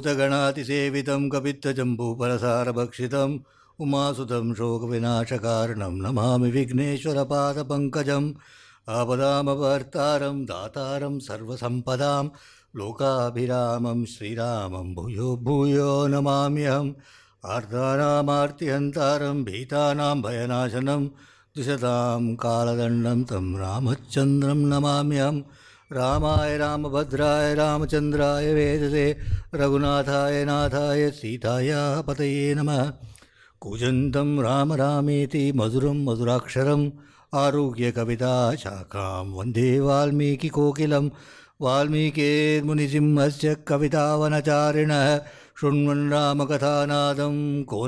गजाननं भूतगणातिसेवितं कपित्थजम्बूफलसारभक्षितम् उमासुतं शोकविनाशकारणं नमामि विघ्नेश्वरपादपङ्कजम् आपदामवर्तारं दातारं सर्वसम्पदां लोकाभिरामं श्रीरामं भूयो भूयो नमाम्यहम् आर्तानामार्तिहन्तारं भीतानां भयनाशनं द्विषतां कालदण्डं तं रामचन्द्रं नमाम्यहम् रामाय, रामभद्राय रामचन्द्राय वेदसे रघुनाथाय, नाथाय, सीताय पतये नमः। कूजन्तं राम रामेति, मधुरं मधुराक्षरम् आरुह्य कविता शाखां, वंदे वाल्मीकिकोकिलं वाल्मीकेर्मुनिसिंहस्य कवितावनचारिणः, शृण्वन् रामकथानादं को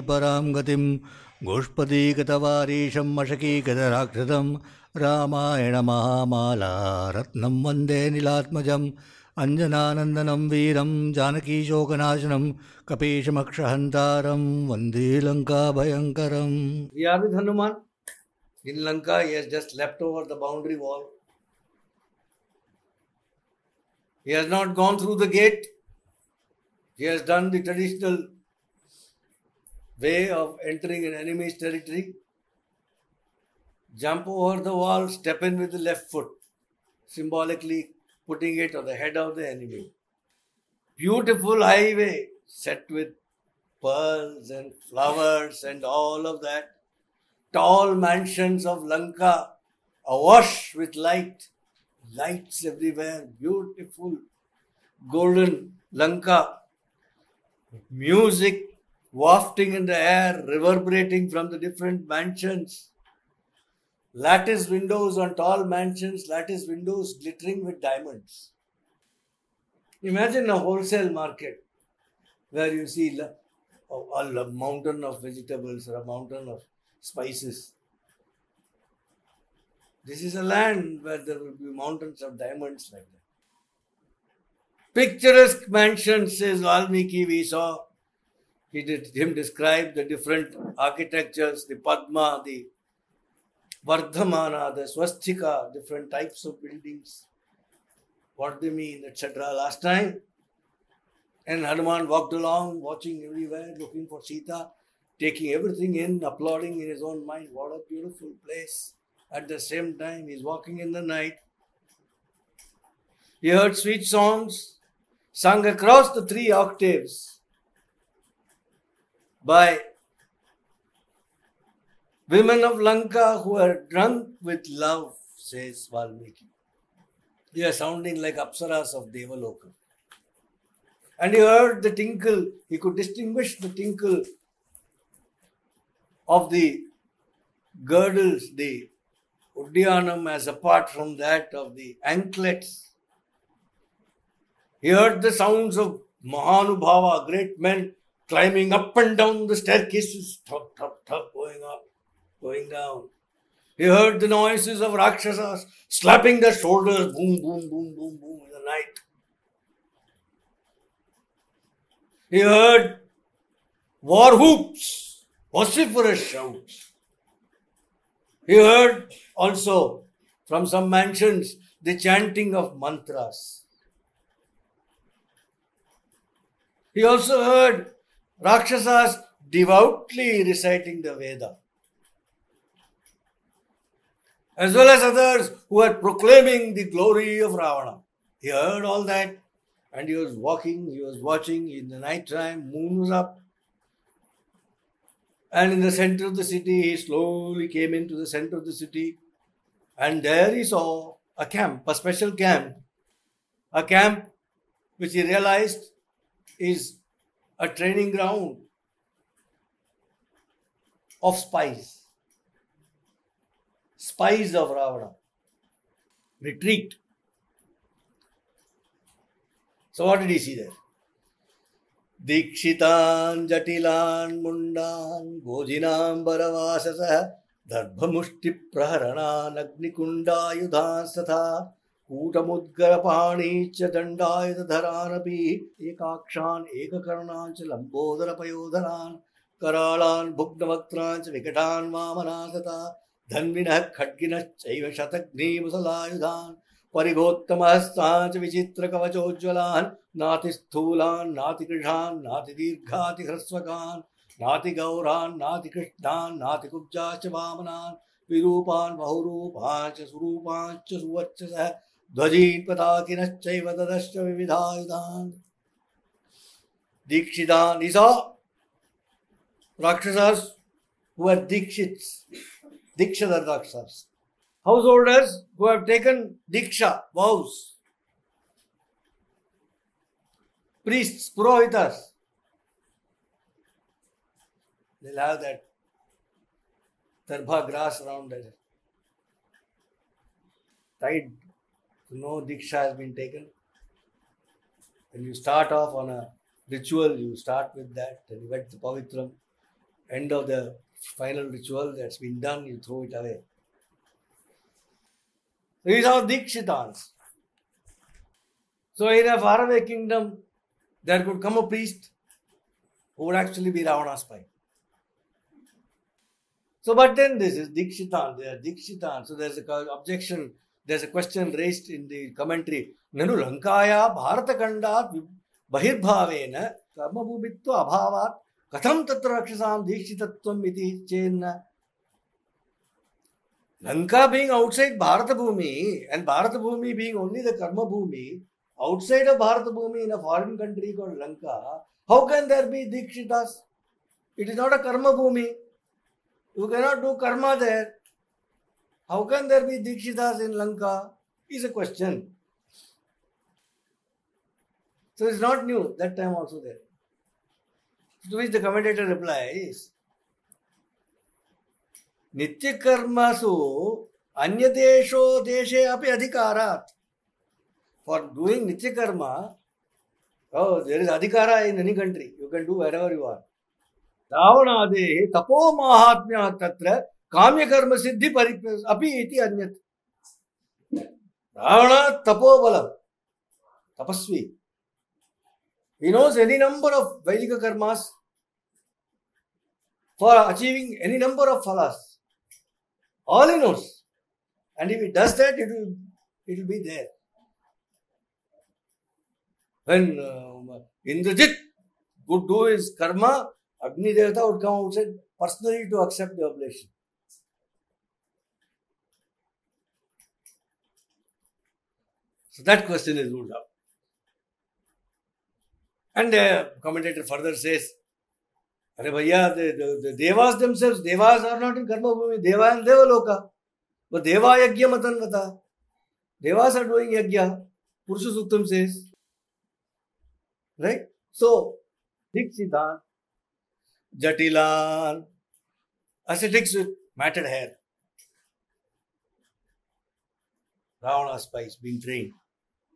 परां गतिं गोष्पदीगतवारीशं मशकीगतराक्षसं रामायण महामाला रत्नम वंदे नीलात्मजम, अञ्जनानन्दनं वीरं जानकीशोकनाशनं कपीशमक्षहन्तारं, वंदे लङ्काभयङ्करम्। Hanuman in Lanka he has just left over the boundary wall he has not gone through the gate he has done the traditional way of entering in enemy's territory Jump over the wall, step in with the left foot, symbolically putting it on the head of the enemy. Beautiful highway set with pearls and flowers and all of that. Tall mansions of Lanka awash with light, lights everywhere, beautiful golden Lanka, music wafting in the air, reverberating from the different mansions, lattice windows on tall mansions, lattice windows glittering with diamonds. Imagine a wholesale market where you see a, oh, a mountain of vegetables or a mountain of spices. This is a land where there will be mountains of diamonds like that. Picturesque mansions, says Valmiki, we saw. He did him describe the different architectures, the Padma, the Vardhamana, the Swastika, different types of buildings, what they mean, etc. Last time, and Hanuman walked along, watching everywhere, looking for Sita, taking everything in, applauding in his own mind. What a beautiful place. At the same time, he's walking in the night. He heard sweet songs sung across the three octaves by women of Lanka who are drunk with love, says Valmiki. They are sounding like apsaras of Devaloka. And he heard the tinkle, he could distinguish the tinkle of the girdles, the Udyanam, as apart from that of the anklets. He heard the sounds of Mahanubhava, great men climbing up and down the staircases, thug, thug, thug, going up, going down. He heard the noises of Rakshasas slapping their shoulders, boom, boom, boom, boom, boom in the night. He heard war whoops, vociferous shouts. He heard also from some mansions the chanting of mantras. He also heard Rakshasas devoutly reciting the Veda, as well as others who were proclaiming the glory of Ravana. He heard all that and he was walking, he was watching in the night time, moon was up. And in the center of the city, he slowly came into the center of the city, and there he saw a camp, a special camp, a camp which he realized is a training ground of spies. Spies of Ravana. Retreat. So, what did he see there? दीक्षितान् जटिलान् मुण्डान् भोजिनाम्बरवाससः दर्भमुष्टिप्रहरणान् अग्निकुण्डायुधांस्तथा कूटमुद्गरपाणीश्च दण्डायुधधरानपि एकाक्षान् एककर्णान् च लम्बोदरपयोधरान् कराळान् भुग्नवक्त्रान् च विकटान् वामनान् तथा धन्विनः खड्गिनः चैव शतग्रीवसलायुधान् परिगोत्तमः सा च विचित्रकवचोज्ज्वलान्, नातिस्थूलान्, नातिकृषान् नाति नातिगौरान् नातिकृष्णान् नातिकुब्जाश्च वामनान्, विरूपान् बहुरूपाञ्च सुरूपाञ्च सुवर्चसः, ध्वजीन् पताकिनश्चैव तदश्च विविधायुधान्। दीक्षितान् इसा राक्षसः who were Dikshits Dikshadar Rakshasas. Householders who have taken Diksha, vows. Priests, Purohitas. They'll have that darbha grass around their tied. To no Diksha has been taken. When you start off on a ritual, you start with that, and you get the Pavitram. End of the final ritual that's been done, you throw it away. These are Dikshitans. So in a faraway kingdom, there could come a priest who would actually be Ravana's spy. So, but then this is Dikshitan, they are Dikshitan. So there's a objection, there's a question raised in the commentary. Nanu Lankaya Bharatakandat Bahirbhavena Karmabhumitva Abhavat कथम तत्र रक्षसाम दीक्षितत्वम चेन्न। Lanka being outside Bharat bhumi and Bharat bhumi being only the karma bhumi outside of Bharat bhumi in a foreign country called Lanka how can there be dikshit it is not a karma bhumi you can not do karma there how can there be dikshit in Lanka? Is a question so it's not new that time also there To which the commentator replies, नित्यकर्मसु अन्यदेशो देशे अपि अधिकारात् doing nitya karma oh there is adhikara in any country you can do wherever you are रावणादेः तपो माहात्म्यात् तत्र काम्यकर्म सिद्धि परि अपि इति अन्यत् रावण तपोबलं तपस्वी he knows any number of Vaidika karmas for achieving any number of phalas. All he knows. And if he does that, it will, it will be there. When uh, Indrajit would do his karma, Agni Devata would come outside personally to accept the oblation. So that question is ruled out. And commentator further says अरे भैया देवास दम से Dewas are not in कर्मभूमि देवा and देव लोका वो देवा यज्ञ मतन बता देवास आर डूइंग यज्ञ पुरुष सूत्रम से राइट सो ठीक सिद्धांत जटिलाल ऐसे matted hair Ravana spies been train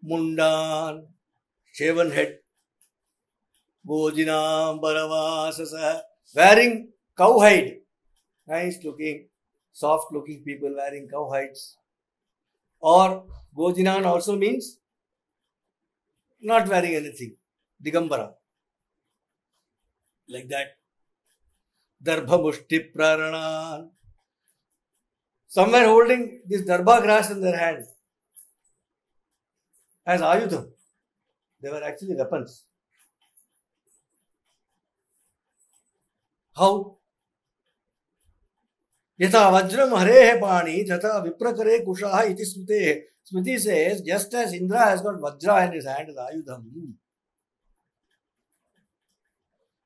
मुंडान shaven head Wearing anything. Digambara. Like that. Darbha Mushti Praranan. Somewhere holding this darbha grass in their hand as ayudham. They were actually weapons. How? यथा वज्रम हरे है पाणी तथा विप्रकरे कुशः इति स्मृतेः says, just as Indra has got Vajra in his hand as Ayudham.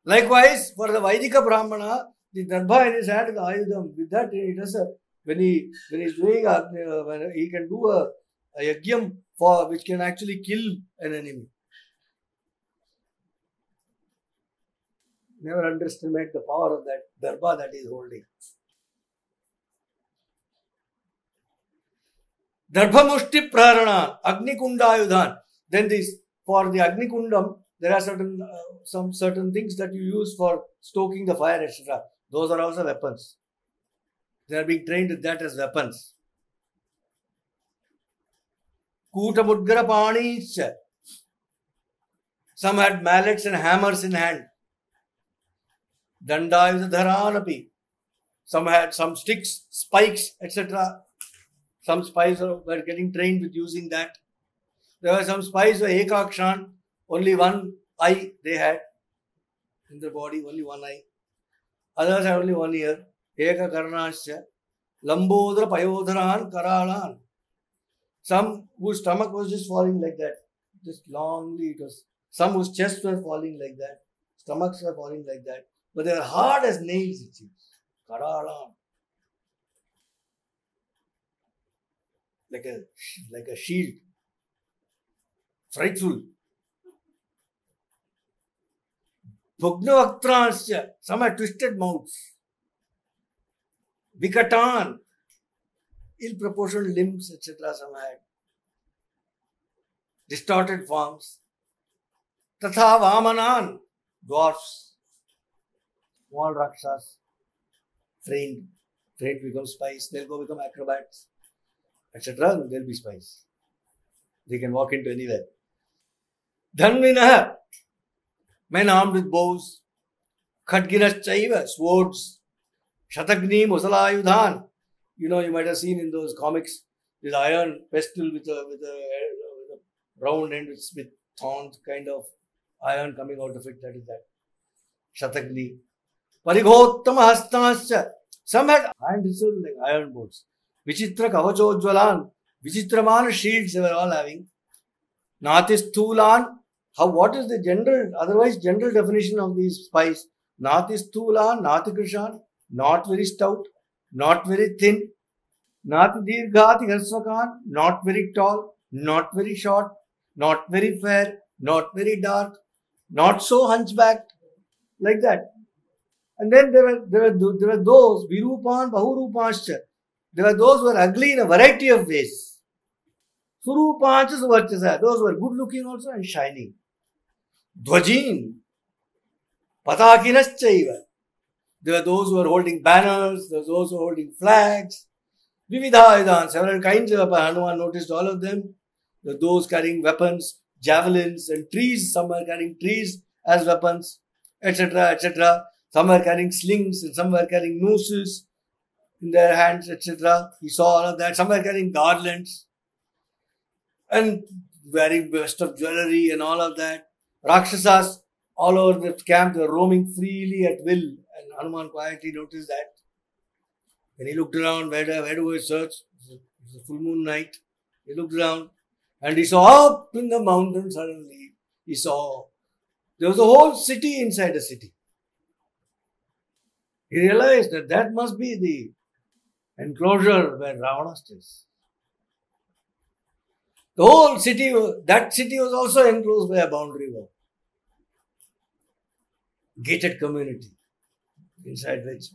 Likewise, for the Vaidika Brahmana, the Darbha in his hand is Ayudham. With that, he does a, when he when he's doing a, uh, when he can do a, a yagyam for which can actually kill an enemy. Never underestimate the power of that Darbha that is holding. Darbhamushti Praharana, Agnikundayudhan. Then this, for the Agni Agnikundam, there are certain, uh, some certain things that you use for stoking the fire, etc. Those are also weapons. They are being trained with that as weapons. Kutamudgara Panis. Some had mallets and hammers in hand. Dandayudha Dharanapi. Some had some sticks, spikes, etc. Some spies were getting trained with using that. There were some spies who ekakshan, only one eye they had in their body, only one eye. Others had only one ear. Eka karnasya, lambodra payodharan karalan. Some whose stomach was just falling like that, just longly it was. Some whose chests were falling like that, stomachs were falling like that, but they were hard as nails, it seems. Karalan. Like a like a shield. Frightful. Bhugnavaktrasya, some had twisted mouths. Vikatan, ill proportioned limbs, etc. Some had distorted forms. Tatha Vamanan, dwarfs, small rakshas, trained, trained become spies, they'll go become acrobats, etc. They'll be spies. They can walk into anywhere. Dhanvinaha, men armed with bows, Khadginas Chaiva, swords, Shatagni Musalayudhan. You know, you might have seen in those comics this iron pestle with a with a, with a round end with, with thorns, kind of iron coming out of it. That is that. Shatagni. Parigottama Hastasya. Some had hand whistles like iron bolts. Vichitra Kavachojvalan. Vichitraman shields they were all having. Natisthulan. How what is the general otherwise general definition of these spies? Natisthulan, Natikrishan, not very stout, not very thin. Nati Dirghati Harsvakan, not very tall, not very short, not very fair, not very dark, not so hunchbacked, like that. And then there were there were there were those Virupan Bahurupascha. There were those who were ugly in a variety of ways. Surupanchas Varchasa, those were good looking also and shining. Dvajin, Patakinachaiva. There were those who were holding banners, there were those who were holding flags. Vividhayadan, several kinds of. Hanuman noticed all of them. There were those carrying weapons, javelins, and trees. Some were carrying trees as weapons, etc., etc. Some were carrying slings, and some were carrying nooses in their hands, etc. He saw all of that. Some were carrying garlands and wearing best of jewelry and all of that. Rakshasas all over the camp, were roaming freely at will. And Hanuman quietly noticed that. When he looked around, where, do- where do we search? It was a full moon night. He looked around and he saw up in the mountain suddenly, he saw there was a whole city inside a city. He realized that that must be the enclosure where Ravana stays. The whole city, that city was also enclosed by a boundary wall. Gated community, inside which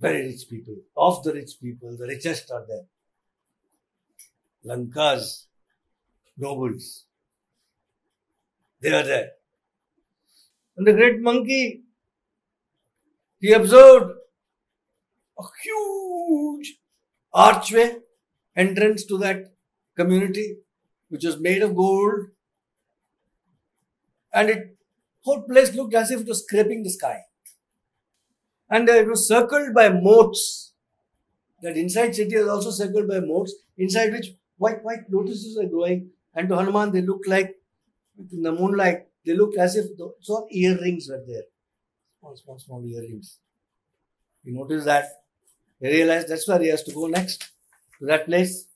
very rich people, of the rich people, the richest are there. Lanka's nobles, they are there. And the great monkey, he observed a huge archway entrance to that community, which was made of gold, and it whole place looked as if it was scraping the sky. And it was circled by moats. That inside city was also circled by moats, inside which white white lotuses are growing, and to Hanuman they look like in the moonlight, they looked as if the, so earrings were there. Small, small, small earrings. He noticed that. He realized that's where he has to go next. To that place.